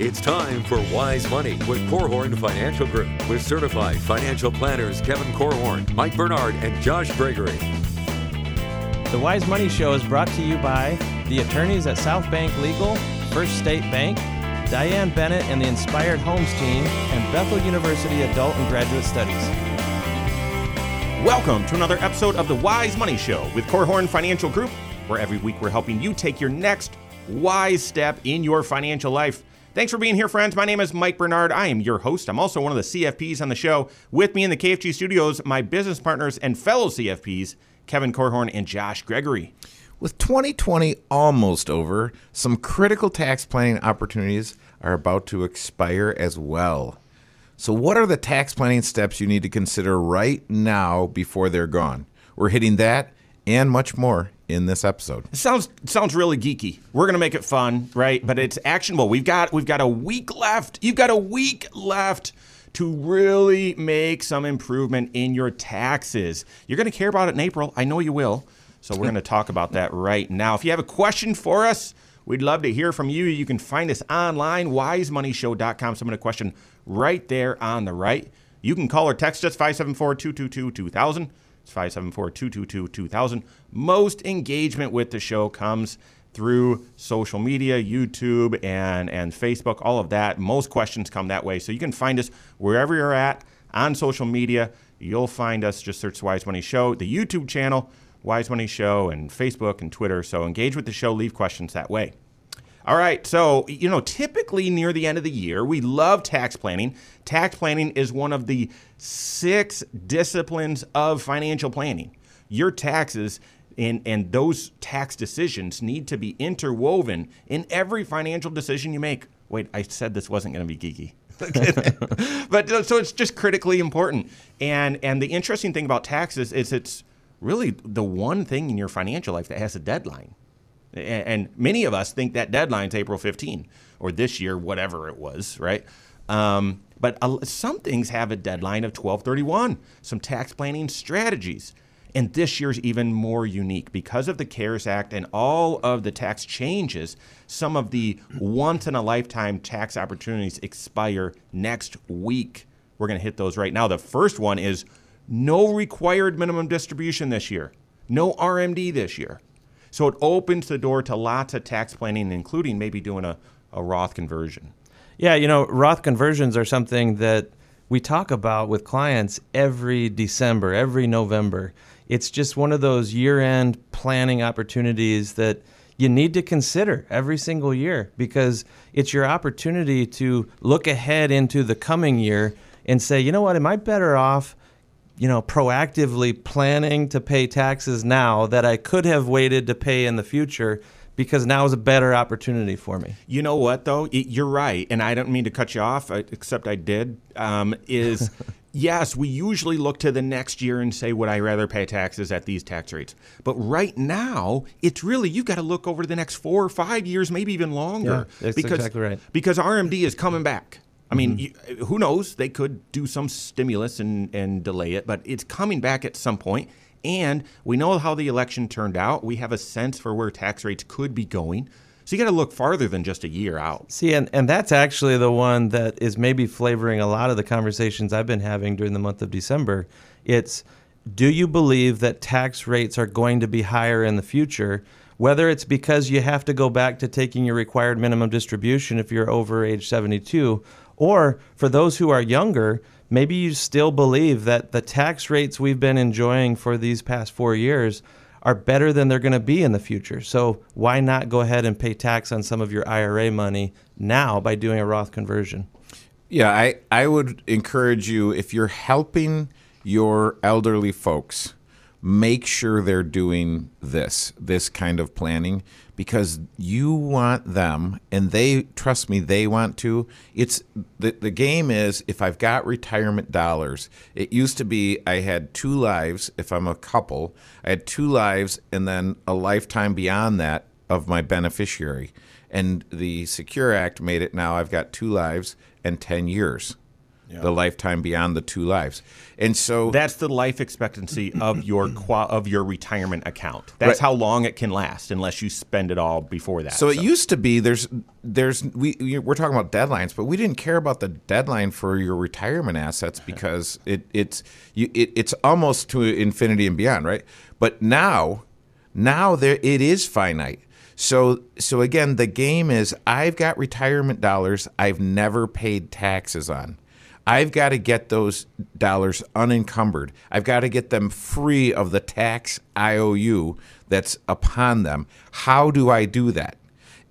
It's time for Wise Money with Korhorn Financial Group with certified financial planners Kevin Korhorn, Mike Bernard, and Josh Gregory. The Wise Money Show is brought to you by the attorneys at South Bank Legal, First State Bank, Diane Bennett and the Inspired Homes team, and Bethel University Adult and Graduate Studies. Welcome to another episode of the Wise Money Show with Korhorn Financial Group, where every week we're helping you take your next wise step in your financial life. Thanks for being here, friends. My name is Mike Bernard. I am your host. I'm also one of the CFPs on the show. With me in the KFG studios, my business partners and fellow CFPs, Kevin Korhorn and Josh Gregory. With 2020 almost over, some critical tax planning opportunities are about to expire as well. So, what are the tax planning steps you need to consider right now before they're gone? We're hitting that and much more in this episode. It sounds sounds really geeky. We're gonna make it fun, right? But it's actionable. We've got we've got a week left. You've got a week left to really make some improvement in your taxes. You're gonna care about it in April. I know you will. So we're gonna talk about that right now. If you have a question for us, we'd love to hear from you. You can find us online, wisemoneyshow.com. Submit a question right there on the right. You can call or text us 574 222 2000. It's 574 222 2000. Most engagement with the show comes through social media, YouTube, and, and Facebook, all of that. Most questions come that way. So you can find us wherever you're at on social media. You'll find us. Just search Wise Money Show, the YouTube channel, Wise Money Show, and Facebook and Twitter. So engage with the show, leave questions that way. All right, so, you know, typically near the end of the year, we love tax planning. Tax planning is one of the six disciplines of financial planning. Your taxes and, and those tax decisions need to be interwoven in every financial decision you make. Wait, I said this wasn't going to be geeky. but uh, so it's just critically important. And and the interesting thing about taxes is it's really the one thing in your financial life that has a deadline. And many of us think that deadline's April 15 or this year, whatever it was, right? Um, but some things have a deadline of 1231, some tax planning strategies. And this year's even more unique because of the CARES Act and all of the tax changes. Some of the once in a lifetime tax opportunities expire next week. We're going to hit those right now. The first one is no required minimum distribution this year, no RMD this year. So it opens the door to lots of tax planning, including maybe doing a, a Roth conversion. Yeah, you know, Roth conversions are something that we talk about with clients every December, every November. It's just one of those year end planning opportunities that you need to consider every single year because it's your opportunity to look ahead into the coming year and say, you know what, am I better off you know, proactively planning to pay taxes now that I could have waited to pay in the future because now is a better opportunity for me. You know what, though? You're right. And I don't mean to cut you off, except I did. Um, is yes, we usually look to the next year and say, would I rather pay taxes at these tax rates? But right now, it's really, you've got to look over the next four or five years, maybe even longer. Yeah, that's because, exactly right. Because RMD is coming back. I mean, mm-hmm. you, who knows? They could do some stimulus and, and delay it, but it's coming back at some point. And we know how the election turned out. We have a sense for where tax rates could be going. So you got to look farther than just a year out. See, and, and that's actually the one that is maybe flavoring a lot of the conversations I've been having during the month of December. It's do you believe that tax rates are going to be higher in the future? Whether it's because you have to go back to taking your required minimum distribution if you're over age 72, or for those who are younger, maybe you still believe that the tax rates we've been enjoying for these past four years are better than they're going to be in the future. So why not go ahead and pay tax on some of your IRA money now by doing a Roth conversion? Yeah, I, I would encourage you if you're helping your elderly folks, make sure they're doing this, this kind of planning because you want them and they trust me they want to. It's the the game is if i've got retirement dollars it used to be i had two lives if i'm a couple i had two lives and then a lifetime beyond that of my beneficiary. And the secure act made it now i've got two lives and 10 years the lifetime beyond the two lives. And so That's the life expectancy of your qua- of your retirement account. That's Right. how long it can last, unless you spend it all before that. So it used to be there's there's we we- we're talking about deadlines, but we didn't care about the deadline for your retirement assets because it it's you it, it's almost to infinity and beyond, right? But now now there it is finite. So so again, the game is I've got retirement dollars I've never paid taxes on. I've got to get those dollars unencumbered. I've got to get them free of the tax IOU that's upon them. How do I do that?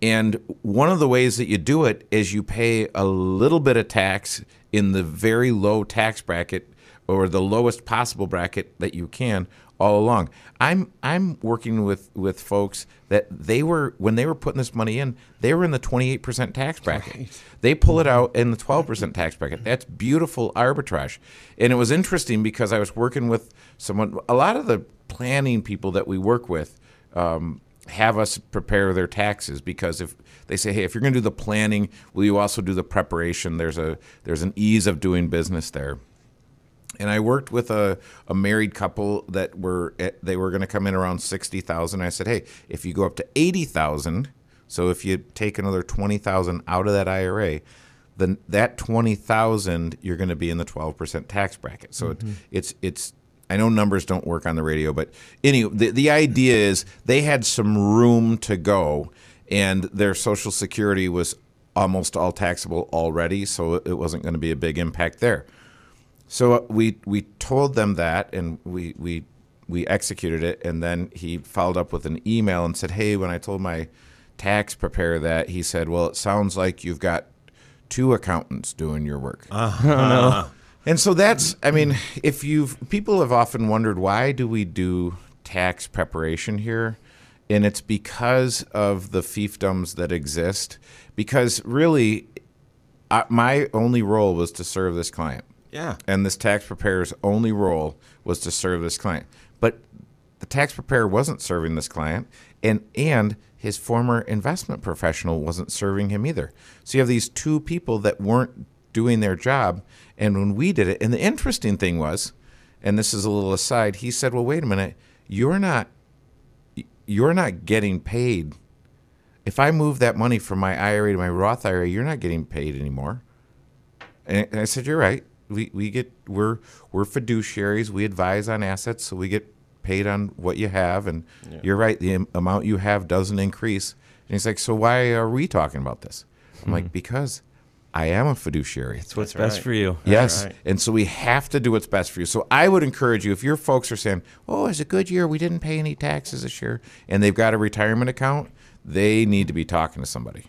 And one of the ways that you do it is you pay a little bit of tax in the very low tax bracket or the lowest possible bracket that you can all along. I'm I'm working with with folks that they were when they were putting this money in, they were in the 28% tax bracket. They pull it out in the 12% tax bracket. That's beautiful arbitrage. And it was interesting because I was working with someone a lot of the planning people that we work with um, have us prepare their taxes because if they say, hey, if you're going to do the planning, will you also do the preparation? There's a there's an ease of doing business there. And I worked with a, a married couple that were eh, they were going to come in around sixty thousand. I said, hey, if you go up to eighty thousand, so if you take another twenty thousand out of that IRA, then that twenty thousand you're going to be in the twelve percent tax bracket. So it, mm-hmm. it's it's I know numbers don't work on the radio, but anyway, the, the idea is they had some room to go, and their Social Security was almost all taxable already, so it wasn't going to be a big impact there. So uh, we we told them that, and we we we executed it, and then he followed up with an email and said, "Hey, when I told my tax preparer that, he said, well, it sounds like you've got two accountants doing your work." And so that's, I mean, if you've, people have often wondered why do we do tax preparation here? And it's because of the fiefdoms that exist. Because really, I, my only role was to serve this client. Yeah. And this tax preparer's only role was to serve this client. But the tax preparer wasn't serving this client, and and his former investment professional wasn't serving him either. So you have these two people that weren't doing their job. And when we did it, and the interesting thing was, and this is a little aside, he said, "Well, wait a minute, you're not you're not getting paid. If I move that money from my IRA to my Roth IRA, you're not getting paid anymore." And I said, "You're right. We we get we're we're fiduciaries. We advise on assets, so we get paid on what you have. And you're right. The am- amount you have doesn't increase." And he's like, "So why are we talking about this?" I'm like, hmm. "Because I am a fiduciary. It's what's That's best right. for you. Yes. right. And so we have to do what's best for you. So I would encourage you if your folks are saying, "Oh, it's a good year. We didn't pay any taxes this year," and they've got a retirement account, they need to be talking to somebody.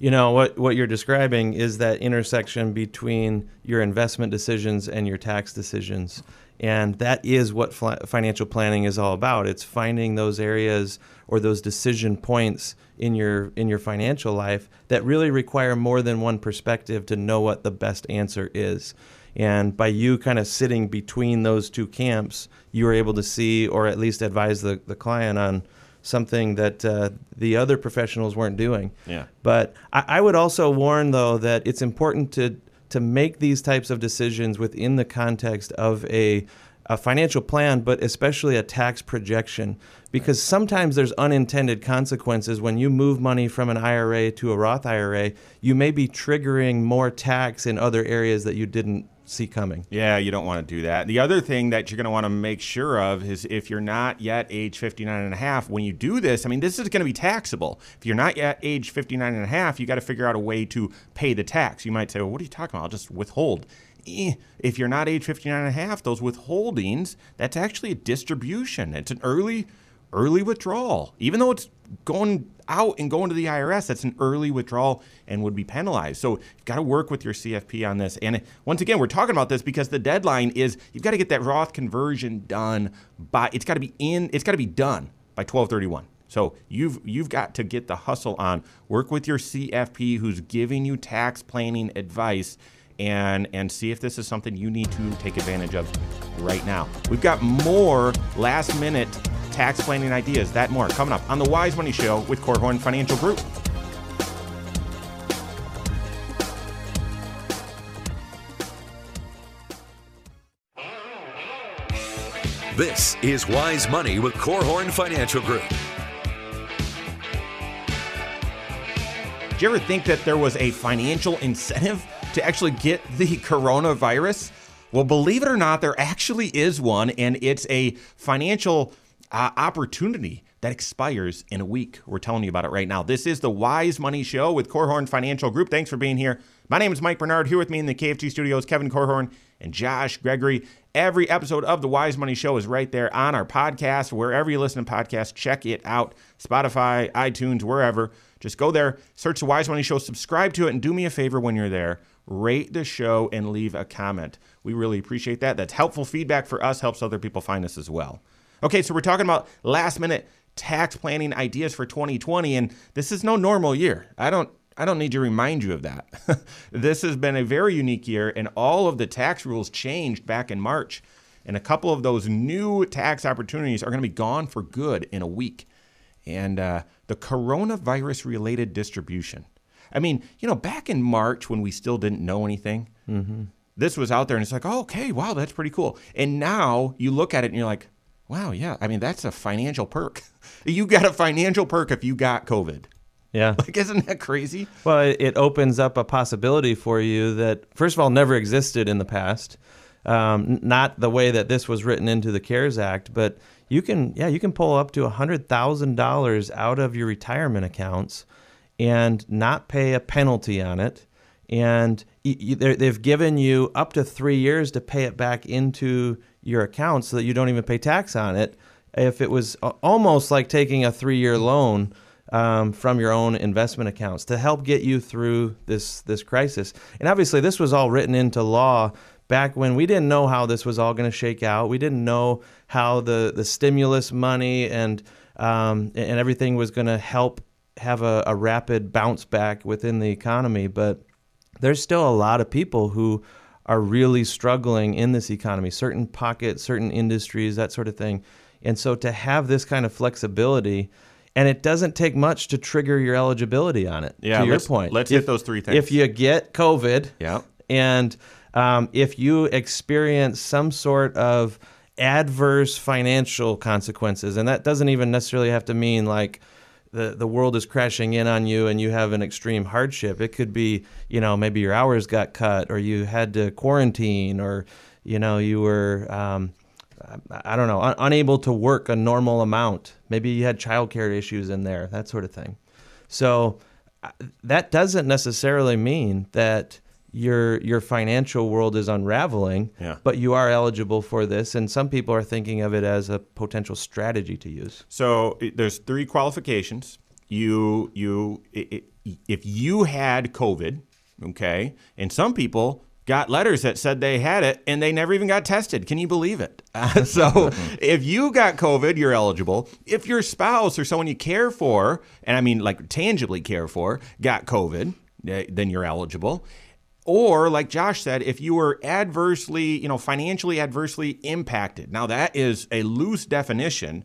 You know what what you're describing is that intersection between your investment decisions and your tax decisions. And that is what fla- financial planning is all about. It's finding those areas or those decision points in your in your financial life that really require more than one perspective to know what the best answer is. And by you kind of sitting between those two camps, you are able to see or at least advise the, the client on something that uh, the other professionals weren't doing. Yeah. But I, I would also warn, though, that it's important to to make these types of decisions within the context of a, a financial plan, but especially a tax projection, because sometimes there's unintended consequences when you move money from an IRA to a Roth IRA. You may be triggering more tax in other areas that you didn't see coming. Yeah, you don't want to do that. The other thing that you're going to want to make sure of is if you're not yet age 59 and a half, when you do this, I mean, this is going to be taxable. If you're not yet age 59 and a half, you got to figure out a way to pay the tax. You might say, well, what are you talking about? I'll just withhold. Eh, If you're not age 59 and a half, those withholdings, that's actually a distribution. It's an early early withdrawal. Even though it's going out and going to the IRS, that's an early withdrawal and would be penalized. So you've got to work with your CFP on this. And once again, we're talking about this because the deadline is you've got to get that Roth conversion done by it's got to be in it's got to be done by 1231. So you've you've got to get the hustle on. Work with your CFP who's giving you tax planning advice and and see if this is something you need to take advantage of right now. We've got more last minute tax planning ideas, that more coming up on The Wise Money Show with Korhorn Financial Group. This is Wise Money with Korhorn Financial Group. Do you ever think that there was a financial incentive to actually get the coronavirus? Well, believe it or not, there actually is one, and it's a financial uh, opportunity that expires in a week. We're telling you about it right now. This is the Wise Money Show with Korhorn Financial Group. Thanks for being here. My name is Mike Bernard. Here with me in the KFG studios, Kevin Korhorn and Josh Gregory. Every episode of the Wise Money Show is right there on our podcast, wherever you listen to podcasts. Check it out Spotify, iTunes, wherever. Just go there, search the Wise Money Show, subscribe to it, and do me a favor when you're there rate the show and leave a comment. We really appreciate that. That's helpful feedback for us, helps other people find us as well. Okay, so we're talking about last minute tax planning ideas for 2020 and this is no normal year. I don't I don't need to remind you of that. this has been a very unique year and all of the tax rules changed back in March. And a couple of those new tax opportunities are going to be gone for good in a week. And uh, the coronavirus related distribution. I mean, you know, back in March when we still didn't know anything, mm-hmm. this was out there and it's like, oh, okay, wow, that's pretty cool. And now you look at it and you're like, wow, yeah, I mean, that's a financial perk. you got a financial perk if you got COVID. Yeah. Like, isn't that crazy? Well, it, opens up a possibility for you that, first of all, never existed in the past. Um, not the way that this was written into the CARES Act, but you can, yeah, you can pull up to $100,000 out of your retirement accounts and not pay a penalty on it. And they've given you up to three years to pay it back into your account so that you don't even pay tax on it. If it was almost like taking a three year loan um, from your own investment accounts to help get you through this this crisis. And obviously, this was all written into law back when we didn't know how this was all going to shake out. We didn't know how the the stimulus money and um, and everything was going to help have a, a rapid bounce back within the economy, but there's still a lot of people who are really struggling in this economy, certain pockets, certain industries, that sort of thing. And so to have this kind of flexibility, and it doesn't take much to trigger your eligibility on it. Yeah, to your let's, point, let's if, hit those three things. If you get COVID, yeah, and um, if you experience some sort of adverse financial consequences, and that doesn't even necessarily have to mean like the, the world is crashing in on you and you have an extreme hardship. It could be, you know, maybe your hours got cut or you had to quarantine or, you know, you were, um, I don't know, un- unable to work a normal amount. Maybe you had childcare issues in there, that sort of thing. So uh, that doesn't necessarily mean that your your financial world is unraveling, yeah. but you are eligible for this, and some people are thinking of it as a potential strategy to use. So there's three qualifications. You you if you had COVID, okay, and some people got letters that said they had it and they never even got tested. Can you believe it? Uh, so if you got COVID, you're eligible. If your spouse or someone you care for, and I mean like tangibly care for, got COVID, eh, then you're eligible. Or, like Josh said, if you were adversely, you know, financially adversely impacted. Now, that is a loose definition,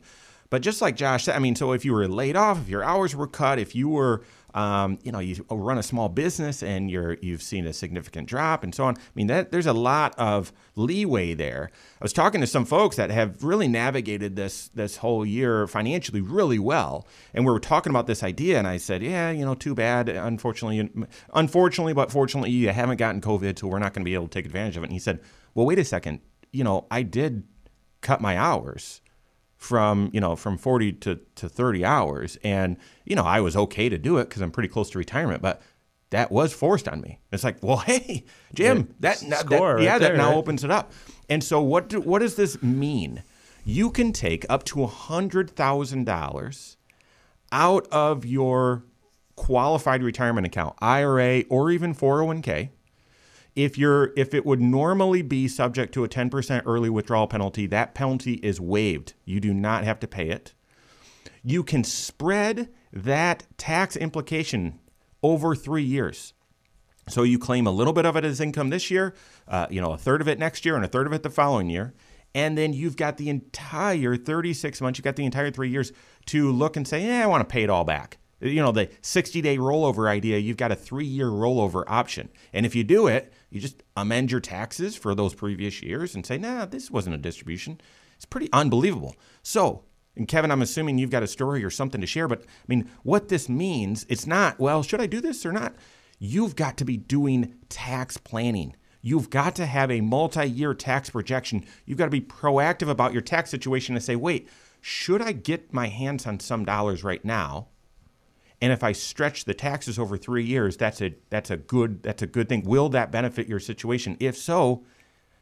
but just like Josh said, I mean, so if you were laid off, if your hours were cut, if you were um, you know, you run a small business and you're you've seen a significant drop and so on. I mean, that there's a lot of leeway there. I was talking to some folks that have really navigated this this whole year financially really well, and we were talking about this idea, and I said, yeah, you know, too bad. Unfortunately, unfortunately, but fortunately, you haven't gotten COVID, so we're not going to be able to take advantage of it. And he said, well, wait a second, you know, I did cut my hours from you know from 40 to, to 30 hours. And you know i was okay to do it because i'm pretty close to retirement but that was forced on me. It's like well hey jim that, that, that right yeah there, that now right? opens it up. And so what do, what does this mean? You can take up to $100000 out of your qualified retirement account ira or even 401k if you're if it would normally be subject to a 10% early withdrawal penalty, that penalty is waived. You do not have to pay it. You can spread that tax implication over 3 years. So you claim a little bit of it as income this year, uh, you know, a third of it next year and a third of it the following year. And then you've got the entire 36 months, you've got the entire 3 years to look and say, "Yeah, I want to pay it all back." You know, the 60 day rollover idea, you've got a three year rollover option. And if you do it, you just amend your taxes for those previous years and say, nah, this wasn't a distribution. It's pretty unbelievable. So, and Kevin, I'm assuming you've got a story or something to share, but I mean, what this means, it's not, well, should I do this or not? You've got to be doing tax planning. You've got to have a multi year tax projection. You've got to be proactive about your tax situation and say, wait, should I get my hands on some dollars right now? And if I stretch the taxes over three years, that's a that's a good that's a good thing. Will that benefit your situation? If so,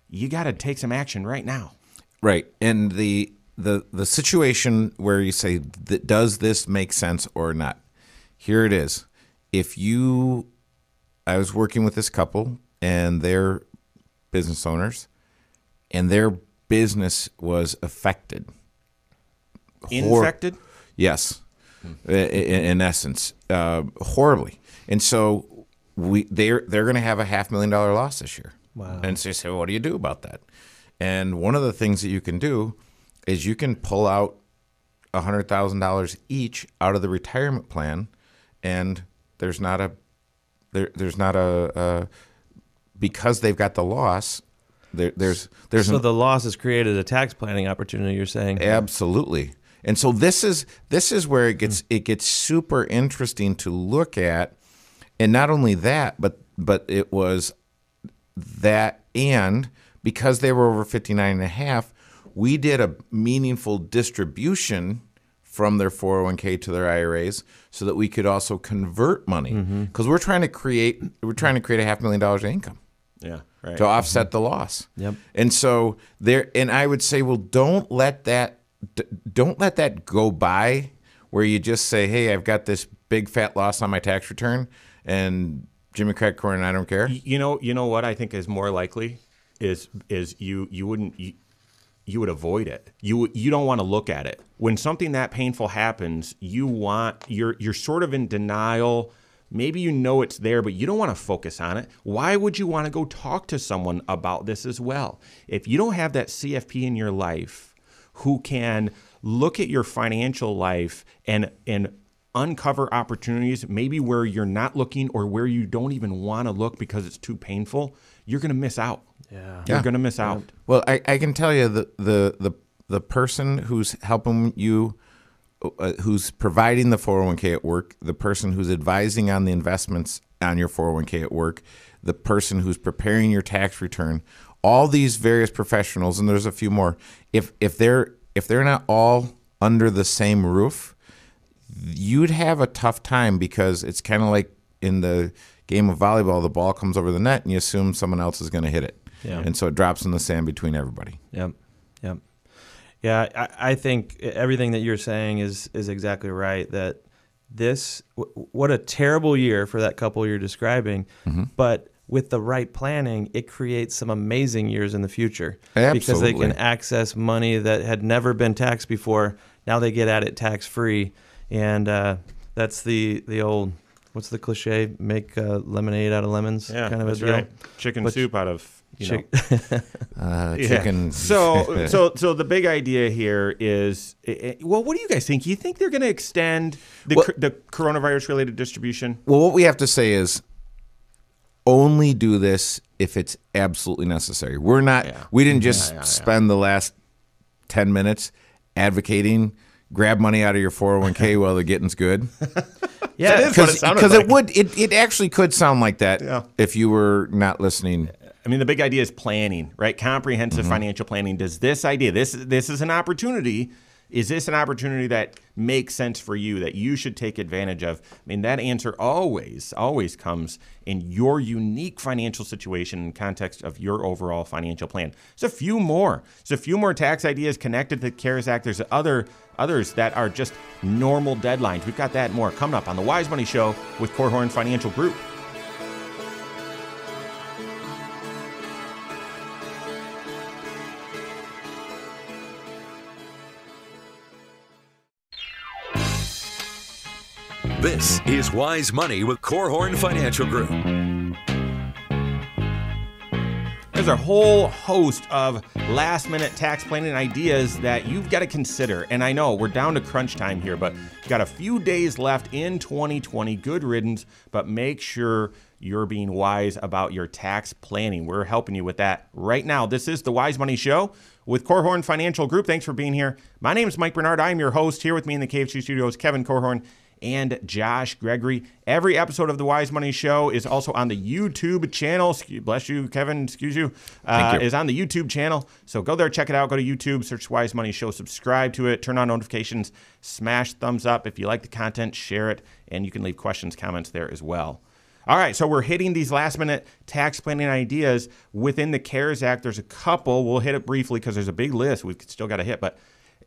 you got to take some action right now. Right. And the the the situation where you say that does this make sense or not? Here it is. If you I was working with this couple and their business owners and their business was affected. Hor- Infected? Yes, I- i- in, essence, uh, horribly. And so we they're they're going to have a half million dollar loss this year. Wow. And so you say, well, what do you do about that? And one of the things that you can do is you can pull out a hundred thousand dollars each out of the retirement plan, and there's not a there, there's not a, a because they've got the loss. There, there's there's So an, the loss has created a tax planning opportunity. You're saying? Absolutely. And so this is this is where it gets hmm. it gets super interesting to look at. And not only that, but but it was that and because they were over 59 and a half, we did a meaningful distribution from their 401k to their IRAs so that we could also convert money mm-hmm. because we're trying to create we're trying to create a half million dollars of income Yeah, right. to offset mm-hmm. the loss. Yep. And so there, and I would say, well, don't let that, d- don't let that go by, where you just say, hey, I've got this big fat loss on my tax return, and Jimmy Crack Corn, I don't care. you know, you know what I think is more likely is is you you wouldn't you, you would avoid it. You you don't want to look at it. When something that painful happens, you want you're you're sort of in denial. Maybe you know it's there, but you don't want to focus on it. Why would you want to go talk to someone about this as well? If you don't have that CFP in your life who can look at your financial life and and uncover opportunities maybe where you're not looking or where you don't even want to look because it's too painful, you're going to miss out. Yeah. You're going to miss out. Well, I, I can tell you the, the the the person who's helping you, uh, who's providing the 401k at work, the person who's advising on the investments on your 401k at work, the person who's preparing your tax return, all these various professionals, and there's a few more. If if they're if they're not all under the same roof, you'd have a tough time because it's kind of like in the game of volleyball, the ball comes over the net and you assume someone else is going to hit it. Yeah. And so it drops in the sand between everybody. Yep. Yep. Yeah, I, I think everything that you're saying is is exactly right. That this, w- what a terrible year for that couple you're describing, mm-hmm. but with the right planning, it creates some amazing years in the future because they can access money that had never been taxed before. Now they get at it tax free, and uh, that's the the old what's the cliche? Make uh, lemonade out of lemons, Yeah, kind of that's a deal. right. Chicken But- soup out of you know. Chick- Uh, Yeah. chicken. So, so, so the big idea here is, well, what do you guys think? You think they're going to extend the Well- cor- the coronavirus-related distribution? well, what we have to say is only do this if it's absolutely necessary. We're not, Yeah. we didn't just yeah, spend the last 10 minutes advocating grab money out of your 401k while the getting's good. yeah, what it Because like. it would, it, it actually could sound like that Yeah. if you were not listening. I mean, the big idea is planning, right? Comprehensive mm-hmm. financial planning. Does this idea, this this is an opportunity? Is this an opportunity that makes sense for you that you should take advantage of? I mean, that answer always, always comes in your unique financial situation in context of your overall financial plan. There's a few more. There's a few more tax ideas connected to the CARES Act. There's other others that are just normal deadlines. We've got that more coming up on the Wise Money Show with Korhorn Financial Group. This is Wise Money with Korhorn Financial Group. There's a whole host of last minute tax planning ideas that you've got to consider. And I know we're down to crunch time here, but got a few days left in 2020. Good riddance, but make sure you're being wise about your tax planning. We're helping you with that right now. This is the Wise Money Show with Korhorn Financial Group. Thanks for being here. My name is Mike Bernard. I'm your host. Here with me in the KFG studios, Kevin Korhorn and Josh Gregory. Every episode of the Wise Money Show is also on the YouTube channel. Bless you, Kevin. Excuse you. Uh, you. Is on the YouTube channel. So go there, check it out. Go to YouTube, search Wise Money Show, subscribe to it, turn on notifications, smash thumbs up if you like the content, share it, and you can leave questions, comments there as well. All right, so we're hitting these last minute tax planning ideas within the CARES Act. There's a couple. We'll hit it briefly because there's a big list we've still got to hit, but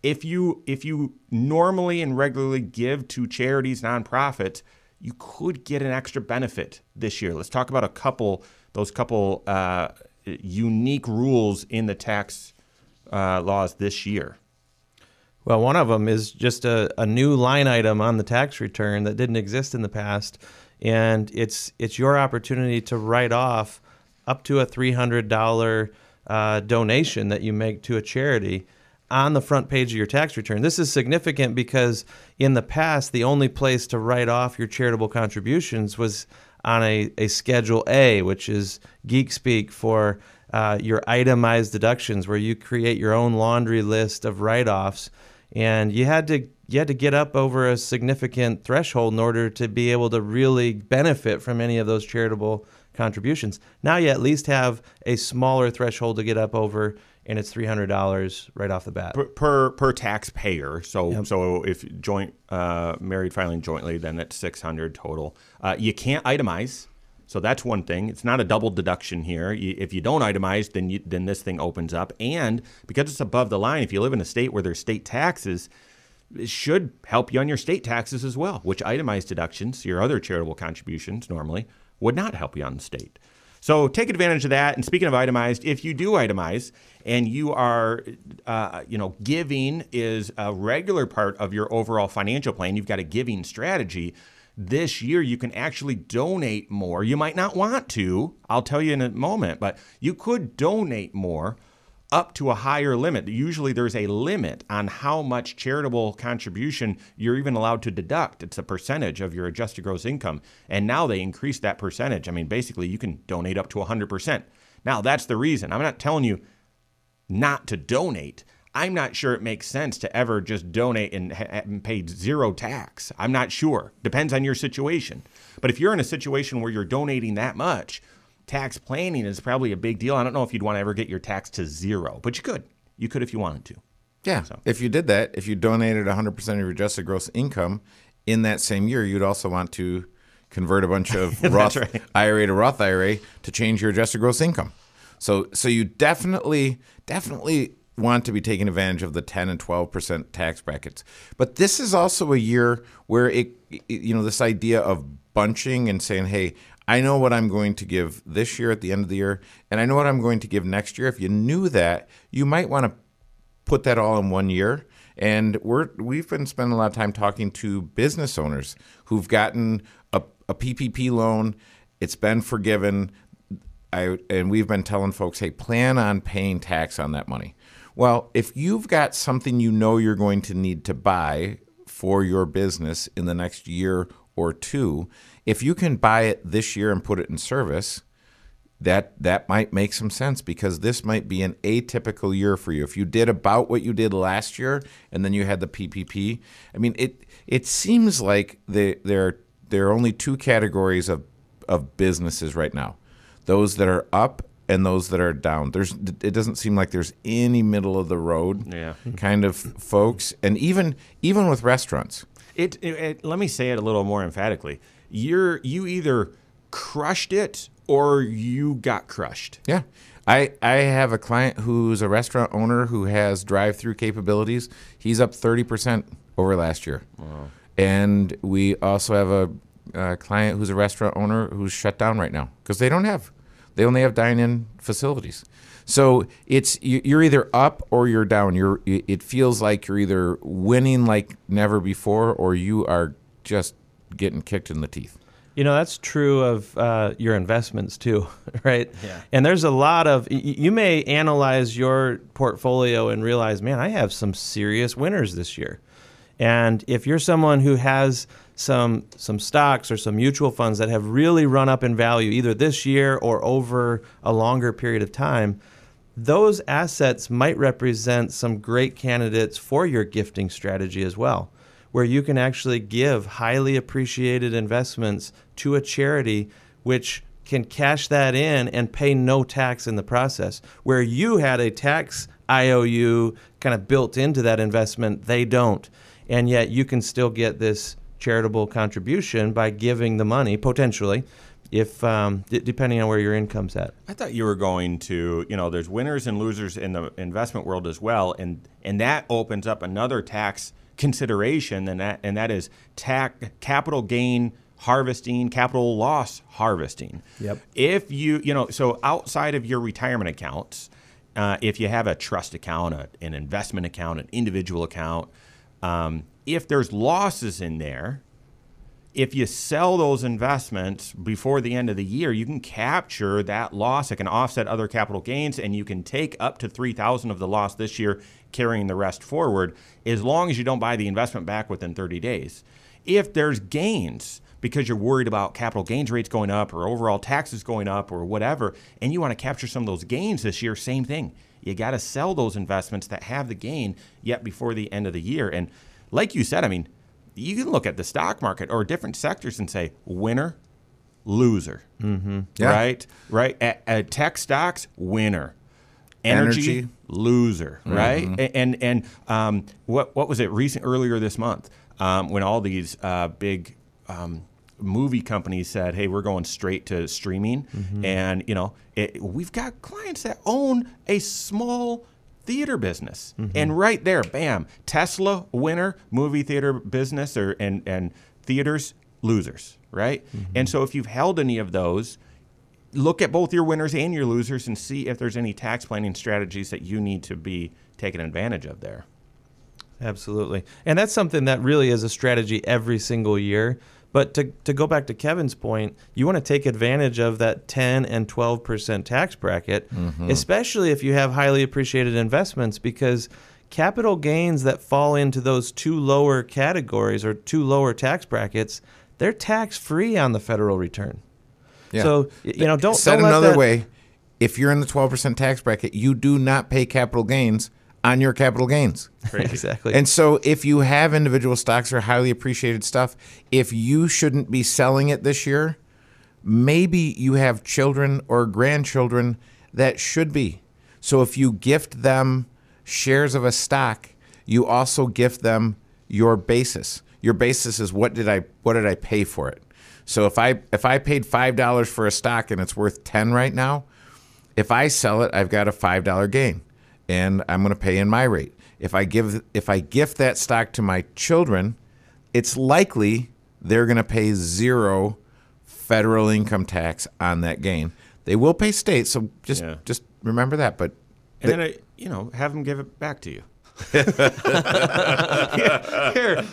if you if you normally and regularly give to charities, nonprofits, you could get an extra benefit this year. Let's talk about a couple those couple uh, unique rules in the tax uh, laws this year. Well, one of them is just a, a new line item on the tax return that didn't exist in the past, and it's it's your opportunity to write off up to a three hundred dollar uh, donation that you make to a charity on the front page of your tax return. This is significant because in the past, the only place to write off your charitable contributions was on a, a Schedule A, which is geek speak for uh, your itemized deductions, where you create your own laundry list of write offs. And you had to you had to get up over a significant threshold in order to be able to really benefit from any of those charitable contributions. Now you at least have a smaller threshold to get up over and it's three hundred dollars right off the bat per per, per taxpayer. So yep. so if joint uh, married filing jointly, then that's six hundred total. Uh, you can't itemize, so that's one thing. It's not a double deduction here. You, if you don't itemize, then you, then this thing opens up, and because it's above the line, if you live in a state where there's state taxes. It should help you on your state taxes as well, which itemized deductions, your other charitable contributions normally, would not help you on the state. So take advantage of that. And speaking of itemized, if you do itemize and you are, uh, you know, giving is a regular part of your overall financial plan, you've got a giving strategy. This year, you can actually donate more. You might not want to, I'll tell you in a moment, but you could donate more up to a higher limit. Usually there's a limit on how much charitable contribution you're even allowed to deduct. It's a percentage of your adjusted gross income. And now they increase that percentage. I mean, basically, you can donate up to 100%. Now, that's the reason. I'm not telling you not to donate. I'm not sure it makes sense to ever just donate and, and pay zero tax. I'm not sure. Depends on your situation. But if you're in a situation where you're donating that much, tax planning is probably a big deal. I don't know if you'd want to ever get your tax to zero, but you could. You could if you wanted to. Yeah. So. If you did that, if you donated 100% of your adjusted gross income in that same year, you'd also want to convert a bunch of Roth right. IRA to Roth IRA to change your adjusted gross income. So so you definitely definitely want to be taking advantage of the 10 and 12% tax brackets. But this is also a year where it you know this idea of bunching and saying, "Hey, I know what I'm going to give this year at the end of the year, and I know what I'm going to give next year. If you knew that, you might want to put that all in one year. And we're we've been spending a lot of time talking to business owners who've gotten a, a PPP loan. It's been forgiven. I, and we've been telling folks, hey, plan on paying tax on that money. Well, if you've got something you know you're going to need to buy for your business in the next year or two, if you can buy it this year and put it in service, that that might make some sense because this might be an atypical year for you. If you did about what you did last year and then you had the PPP, I mean it it seems like the, there there are only two categories of of businesses right now. Those that are up and those that are down. There's it doesn't seem like there's any middle of the road yeah. kind of folks and even even with restaurants. It, it, it, let me say it a little more emphatically. You're you either crushed it or you got crushed. Yeah. I, I have a client who's a restaurant owner who has drive through capabilities. He's up 30% over last year. Wow. And we also have a, a client who's a restaurant owner who's shut down right now because they don't have, they only have dine in facilities. So it's you're either up or you're down. You're it feels like you're either winning like never before or you are just getting kicked in the teeth. You know, that's true of uh, your investments too, right? Yeah. And there's a lot of, you may analyze your portfolio and realize, man, I have some serious winners this year. And if you're someone who has some some stocks or some mutual funds that have really run up in value either this year or over a longer period of time, those assets might represent some great candidates for your gifting strategy as well, where you can actually give highly appreciated investments to a charity which can cash that in and pay no tax in the process. Where you had a tax IOU kind of built into that investment, they don't. And yet you can still get this charitable contribution by giving the money potentially if um, d- depending on where your income's at. I thought you were going to, you know, there's winners and losers in the investment world as well, and and that opens up another tax consideration, and that and that is tax capital gain harvesting, capital loss harvesting. Yep. If you, you know, so outside of your retirement accounts, uh, if you have a trust account, a, an investment account, an individual account, um, if there's losses in there, if you sell those investments before the end of the year, you can capture that loss. It can offset other capital gains, and you can take up to three thousand of the loss this year, carrying the rest forward, as long as you don't buy the investment back within 30 days. If there's gains because you're worried about capital gains rates going up or overall taxes going up or whatever, and you want to capture some of those gains this year, same thing. You got to sell those investments that have the gain yet before the end of the year. And like you said, I mean, you can look at the stock market or different sectors and say winner, loser, mm-hmm. Yeah. right? Right. At, at tech stocks, winner. Energy, Energy. loser, right? A- And and um, what what was it recent earlier this month um, when all these uh, big um, movie companies said, "Hey, we're going straight to streaming," and you know it, we've got clients that own a small theater business, mm-hmm. and right there, bam, Tesla winner, movie theater business, or and and theaters losers, right? Mm-hmm. And so if you've held any of those look at both your winners and your losers and see if there's any tax planning strategies that you need to be taking advantage of there. Absolutely. And that's something that really is a strategy every single year. But to, to go back to Kevin's point, you want to take advantage of that 10 and 12% tax bracket, mm-hmm. especially if you have highly appreciated investments, because capital gains that fall into those two lower categories or two lower tax brackets, they're tax free on the federal return. Yeah. So, you know, don't, Said don't another that- way, if you're in the 12% tax bracket, you do not pay capital gains on your capital gains. Exactly. And so if you have individual stocks or highly appreciated stuff, if you shouldn't be selling it this year, maybe you have children or grandchildren that should be. So if you gift them shares of a stock, you also gift them your basis. Your basis is what did I what did I pay for it? So if I if I paid five dollars for a stock and it's worth ten right now, if I sell it, I've got a five dollar gain, and I'm going to pay in my rate. If I give if I gift that stock to my children, it's likely they're going to pay zero federal income tax on that gain. They will pay state, so just Yeah. just remember that. But And then, I, you know, have them give it back to you. Here,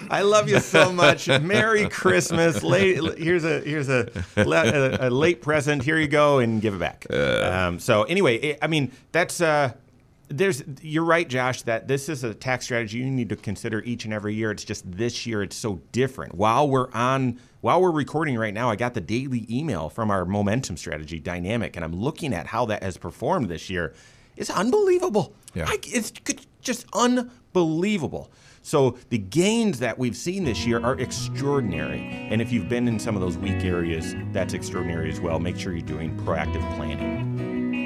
I love you so much. Merry Christmas. Late, here's a here's a, a, a late present. Here you go, and give it back. Um, so anyway, i I mean that's uh, there's you're right, Josh. That this is a tax strategy you need to consider each and every year. It's just this year it's so different. While we're on while we're recording right now, I got the daily email from our momentum strategy dynamic, and I'm looking at how that has performed this year. It's unbelievable. Yeah. I, it's just unbelievable. So the gains that we've seen this year are extraordinary. And if you've been in some of those weak areas, that's extraordinary as well. Make sure you're doing proactive planning.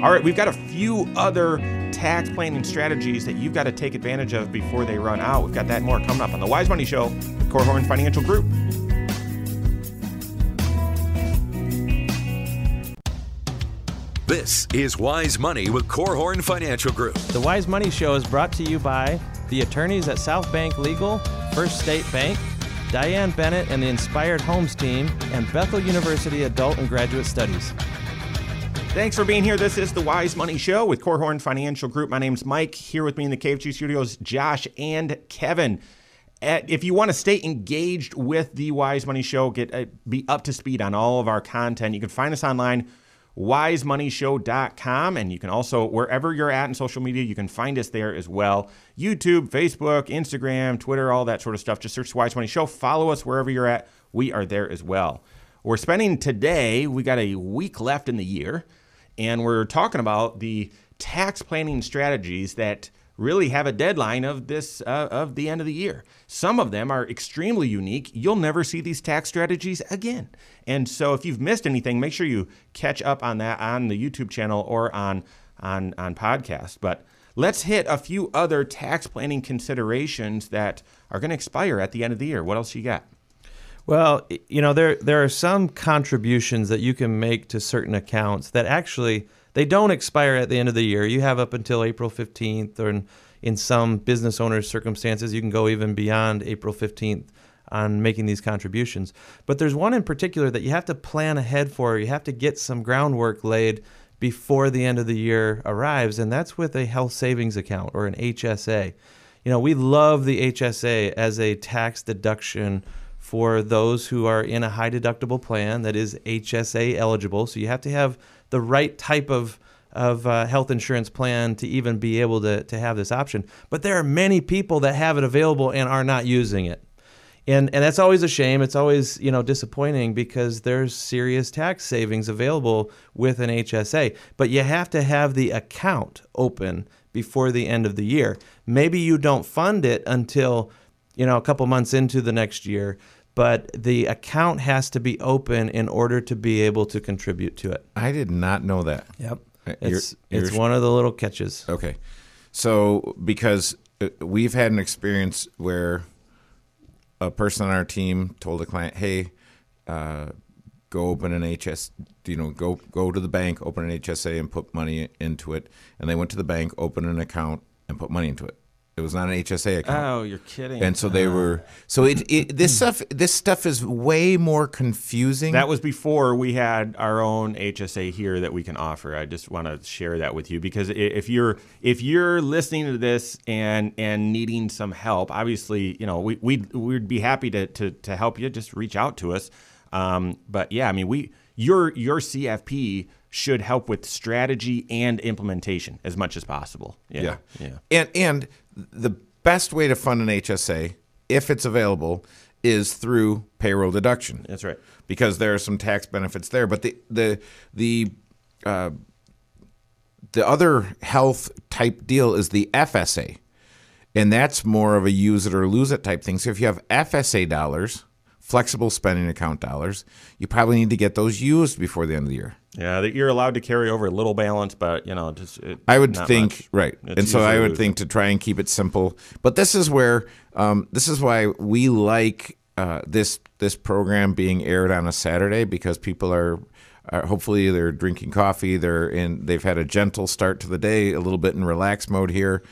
All right, we've got a few other tax planning strategies that you've got to take advantage of before they run out. We've got that more coming up on the Wise Money Show with Korhorn Financial Group. This is Wise Money with Korhorn Financial Group. The Wise Money Show is brought to you by the attorneys at South Bank Legal, First State Bank, Diane Bennett and the Inspired Homes team, and Bethel University Adult and Graduate Studies. Thanks for being here. This is the Wise Money Show with Korhorn Financial Group. My name's Mike. Here with me in the KFG studios, Josh and Kevin. if you want to stay engaged with the Wise Money Show, get uh, be up to speed on all of our content, you can find us online wisemoneyshow.com and you can also wherever you're at in social media you can find us there as well youtube facebook instagram twitter all that sort of stuff just search wise money show follow us wherever you're at we are there as well we're spending today we got a week left in the year and we're talking about the tax planning strategies that really have a deadline of this uh, of the end of the year. Some of them are extremely unique. You'll never see these tax strategies again. And so if you've missed anything, make sure you catch up on that on the YouTube channel or on on on podcast. But let's hit a few other tax planning considerations that are going to expire at the end of the year. What else you got? Well, you know, there there are some contributions that you can make to certain accounts that actually they don't expire at the end of the year. You have up until April 15th, or in, in some business owners' circumstances, you can go even beyond April 15th on making these contributions. But there's one in particular that you have to plan ahead for. You have to get some groundwork laid before the end of the year arrives, and that's with a health savings account or an HSA. You know, we love the HSA as a tax deduction for those who are in a high deductible plan that is HSA eligible. So you have to have the right type of of uh, health insurance plan to even be able to, to have this option. But there are many people that have it available and are not using it. And, and that's always a shame. It's always you know disappointing because there's serious tax savings available with an HSA. But you have to have the account open before the end of the year. Maybe you don't fund it until you know a couple months into the next year but the account has to be open in order to be able to contribute to it. I did not know that. Yep. Uh, It's you're- it's one of the little catches. Okay. So, because uh, we've had an experience where a person on our team told a client, "Hey, uh, go open an HS, you know, go go to the bank, open an HSA, and put money into it." And they went to the bank, opened an account, and put money into it. It was not an HSA account. Oh, you're kidding. and so they were. So it, it this stuff this stuff is way more confusing. That was before we had our own HSA here that we can offer. I just want to share that with you because if you're if you're listening to this and and needing some help, obviously you know we we we'd be happy to to to help you. Just reach out to us. Um, but yeah, I mean we your your CFP should help with strategy and implementation as much as possible. Yeah, Yeah. yeah. And and the best way to fund an HSA, if it's available, is through payroll deduction. That's right. Because there are some tax benefits there. But the the the uh, the other health type deal is the FSA. And that's more of a use it or lose it type thing. So if you have FSA dollars, flexible spending account dollars, you probably need to get those used before the end of the year. Yeah, that you're allowed to carry over a little balance, but you know, just it, I would think much. right, It's and so I would think to try and keep it simple. But this is where um, this is why we like uh, this this program being aired on a Saturday because people are. hopefully, they're drinking coffee. They're in. They've had a gentle start to the day, a little bit in relax mode here,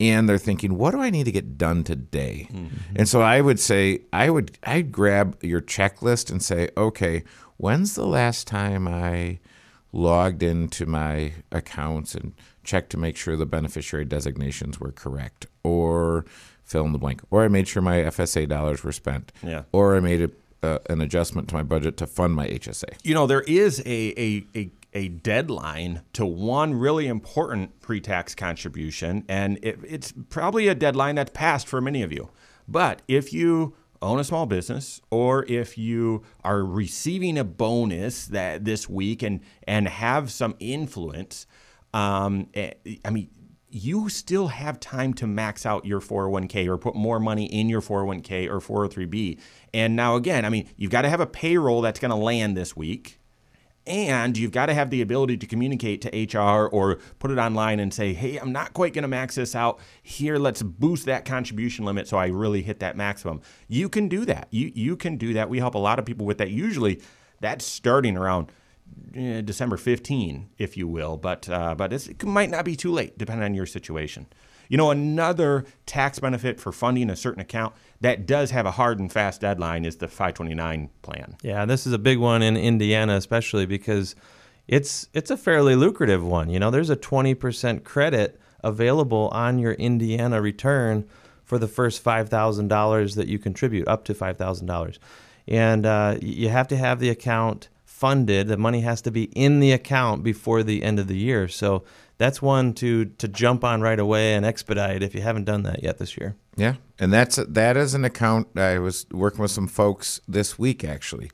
and they're thinking, "What do I need to get done today?" And so I would say, I would I'd grab your checklist and say, "Okay, when's the last time I?" logged into my accounts and checked to make sure the beneficiary designations were correct, or fill in the blank, or I made sure my FSA dollars were spent, Yeah. or I made a, uh, an adjustment to my budget to fund my HSA. You know, there is a, a, a, a deadline to one really important pre tax contribution, and it, it's probably a deadline that's passed for many of you. But if you own a small business or if you are receiving a bonus that this week and, and have some influence, um, eh, I mean, you still have time to max out your 401k or put more money in your 401k or 403b. And now, again, I mean, you've got to have a payroll that's going to land this week. And you've got to have the ability to communicate to HR or put it online and say, hey, I'm not quite going to max this out. Here, let's boost that contribution limit so I really hit that maximum. You can do that. You, you can do that. We help a lot of people with that. Usually, that's starting around eh, December 15, if you will, but uh, but it might not be too late depending on your situation. You know, another tax benefit for funding a certain account that does have a hard and fast deadline is the 529 plan. Yeah, this is a big one in Indiana, especially because it's it's a fairly lucrative one. You know, there's a 20% credit available on your Indiana return for the first $5,000 that you contribute, up to $5,000. And uh, you have to have the account funded. The money has to be in the account before the end of the year. So that's one to to jump on right away and expedite if you haven't done that yet this year. Yeah, and that's that is an account. I was working with some folks this week actually,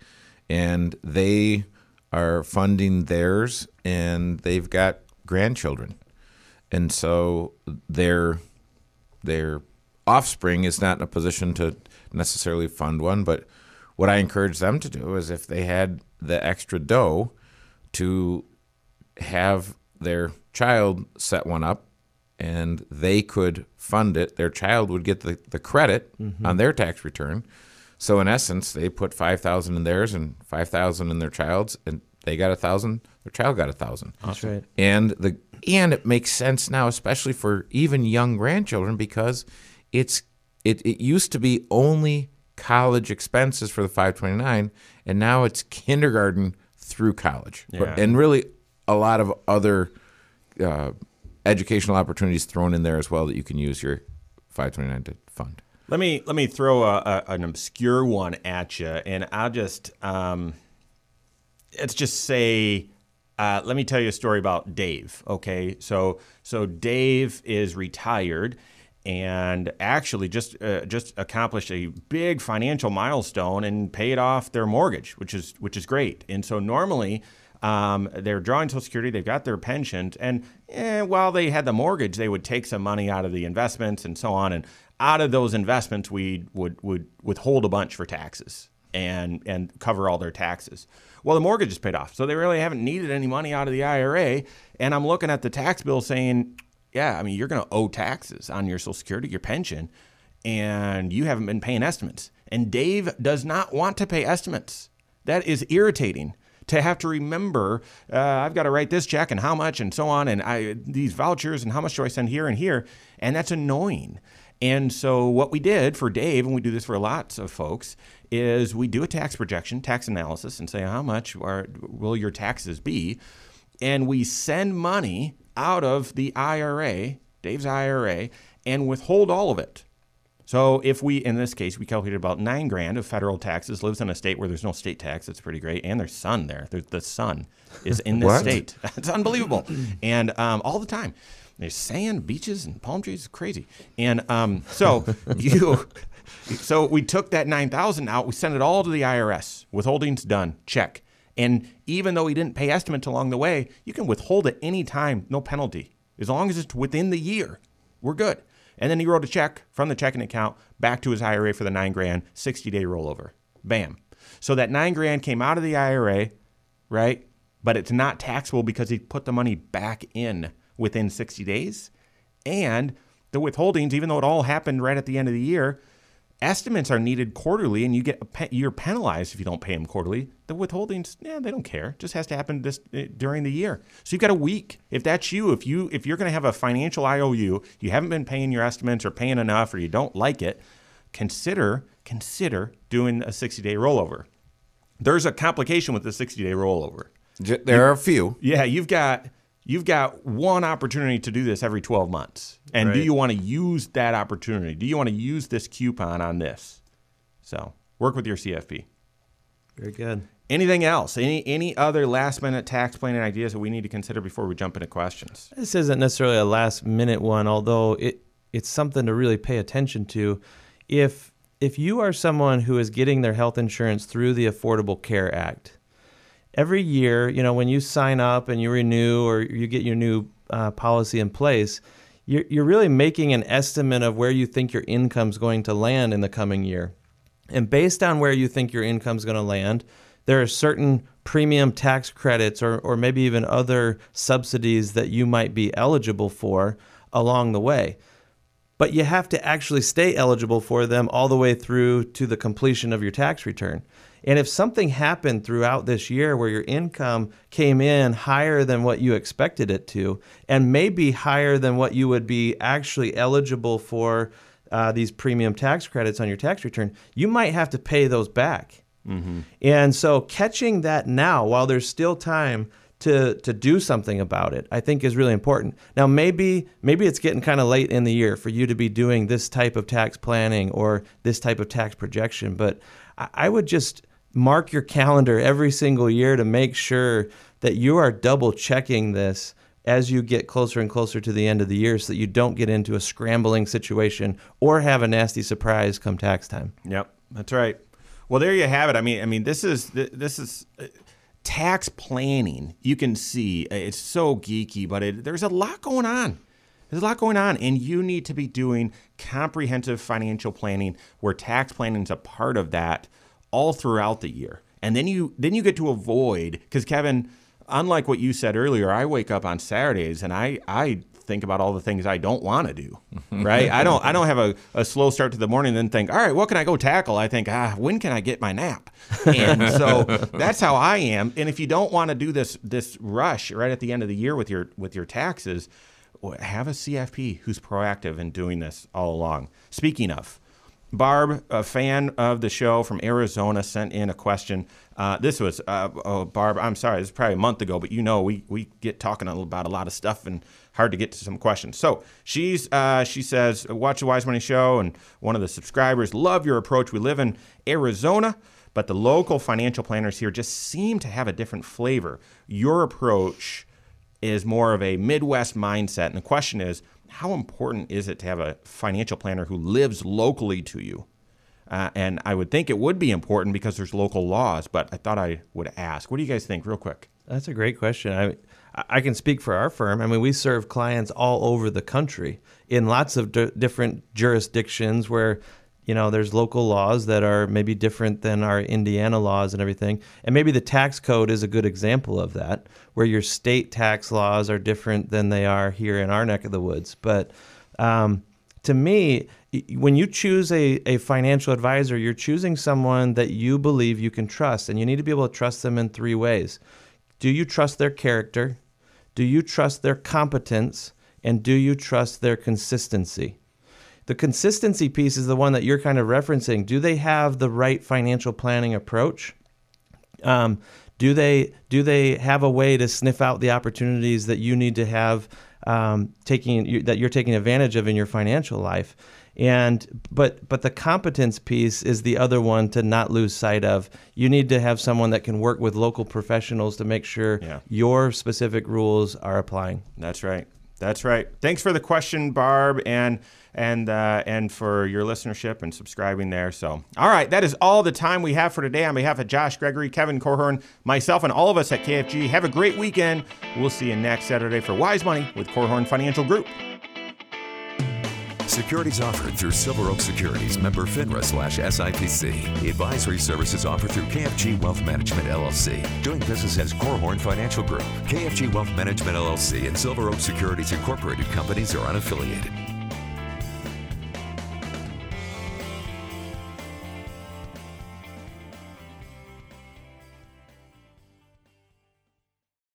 and they are funding theirs, and they've got grandchildren, and so their their offspring is not in a position to necessarily fund one. But what I encourage them to do is if they had the extra dough to have their child set one up and they could fund it. Their child would get the, the credit mm-hmm. on their tax return. So in essence, they put five thousand in theirs and five thousand in their child's, and they got a thousand. Their child got a thousand. That's right. And the and it makes sense now, especially for even young grandchildren, because it's it, it used to be only college expenses for the 529 and now it's kindergarten through college yeah. and really a lot of other uh, educational opportunities thrown in there as well that you can use your 529 to fund. Let me let me throw a, a, an obscure one at you, and I'll just um, let's just say. Uh, let me tell you a story about Dave. Okay, so so Dave is retired, and actually just uh, just accomplished a big financial milestone and paid off their mortgage, which is which is great. And so normally um, they're drawing Social Security, they've got their pensions, and eh, while they had the mortgage, they would take some money out of the investments and so on. And out of those investments, we would would withhold a bunch for taxes and and cover all their taxes. Well, the mortgage is paid off, so they really haven't needed any money out of the IRA. And I'm looking at the tax bill saying, yeah, I mean, you're going to owe taxes on your Social Security, your pension, and you haven't been paying estimates. And Dave does not want to pay estimates. That is irritating to have to remember uh, I've got to write this check and how much and so on and I these vouchers and how much do I send here and here and that's annoying. And so what we did for Dave and we do this for lots of folks is we do a tax projection, tax analysis and say how much are, will your taxes be and we send money out of the IRA, Dave's IRA and withhold all of it. So if we, in this case, we calculated about nine grand of federal taxes, lives in a state where there's no state tax. That's pretty great. And there's sun there. There's, the sun is in this state. it's unbelievable. And um, all the time. There's sand, beaches, and palm trees. It's crazy. And um, so you, so we took that 9,000 out. We sent it all to the IRS. Withholding's done. Check. And even though he didn't pay estimates along the way, you can withhold at any time, no penalty. As long as it's within the year, we're good. And then he wrote a check from the checking account back to his IRA for the nine grand, 60 day rollover. Bam. So that nine grand came out of the IRA, right? But it's not taxable because he put the money back in within 60 days. And the withholdings, even though it all happened right at the end of the year, estimates are needed quarterly and you get you're penalized if you don't pay them quarterly. The withholdings yeah they don't care. It just has to happen this uh, during the year. So you've got a week. If that's you if you if you're going to have a financial iou you haven't been paying your estimates or paying enough or you don't like it consider consider doing a 60 day rollover. There's a complication with the 60 day rollover there are a few. Yeah you've got you've got one opportunity to do this every 12 months. And right. do you want to use that opportunity? Do you want to use this coupon on this? So work with your CFP. Very good. Anything else? Any any other last minute tax planning ideas that we need to consider before we jump into questions? This isn't necessarily a last minute one, although it it's something to really pay attention to. If if you are someone who is getting their health insurance through the Affordable Care Act, every year, you know, when you sign up and you renew or you get your new uh, policy in place, you're, you're really making an estimate of where you think your income is going to land in the coming year. And based on where you think your income is going to land, there are certain premium tax credits or, or maybe even other subsidies that you might be eligible for along the way. But you have to actually stay eligible for them all the way through to the completion of your tax return. And if something happened throughout this year where your income came in higher than what you expected it to, and maybe higher than what you would be actually eligible for uh, these premium tax credits on your tax return, you might have to pay those back. Mm-hmm. And so catching that now while there's still time to to do something about it, I think is really important. Now maybe maybe it's getting kind of late in the year for you to be doing this type of tax planning or this type of tax projection, but I, I would just mark your calendar every single year to make sure that you are double checking this as you get closer and closer to the end of the year so that you don't get into a scrambling situation or have a nasty surprise come tax time. Yep, that's right. Well, there you have it. I mean, I mean, this is this is uh, tax planning. You can see uh, it's so geeky, but it, there's a lot going on. There's a lot going on, and you need to be doing comprehensive financial planning where tax planning is a part of that all throughout the year. And then you then you get to avoid because Kevin, unlike what you said earlier, I wake up on Saturdays and I I think about all the things I don't want to do. Right? I don't I don't have a, a slow start to the morning and then think, all right, what can I go tackle? I think, ah, when can I get my nap? And so that's how I am. And if you don't want to do this this rush right at the end of the year with your with your taxes, have a CFP who's proactive in doing this all along. Speaking of, Barb, a fan of the show from Arizona, sent in a question. Uh, this was, uh, oh, Barb, I'm sorry, this is probably a month ago, but you know we, we get talking about a lot of stuff and hard to get to some questions. So she's uh, she says, watch the Wise Money Show, and one of the subscribers love your approach. We live in Arizona, but the local financial planners here just seem to have a different flavor. Your approach is more of a Midwest mindset, and the question is, how important is it to have a financial planner who lives locally to you? Uh, and I would think it would be important because there's local laws, but I thought I would ask. What do you guys think, real quick? That's a great question. I, I can speak for our firm. I mean, we serve clients all over the country in lots of d- different jurisdictions where you know there's local laws that are maybe different than our Indiana laws and everything. And maybe the tax code is a good example of that, where your state tax laws are different than they are here in our neck of the woods. But um, to me, when you choose a, a financial advisor, you're choosing someone that you believe you can trust, and you need to be able to trust them in three ways. Do you trust their character? Do you trust their competence? And do you trust their consistency? The consistency piece is the one that you're kind of referencing. Do they have the right financial planning approach? Um, do they do they have a way to sniff out the opportunities that you need to have um, taking that you're taking advantage of in your financial life? And but but the competence piece is the other one to not lose sight of. You need to have someone that can work with local professionals to make sure yeah. your specific rules are applying. That's right. That's right. Thanks for the question, Barb, and and uh, and for your listenership and subscribing there. So, all right, that is all the time we have for today. On behalf of Josh Gregory, Kevin Korhorn, myself, and all of us at KFG, have a great weekend. We'll see you next Saturday for Wise Money with Korhorn Financial Group. Securities offered through Silver Oak Securities, member FINRA slash SIPC. Advisory services offered through KFG Wealth Management LLC. Doing business as Korhorn Financial Group. KFG Wealth Management LLC and Silver Oak Securities Incorporated companies are unaffiliated.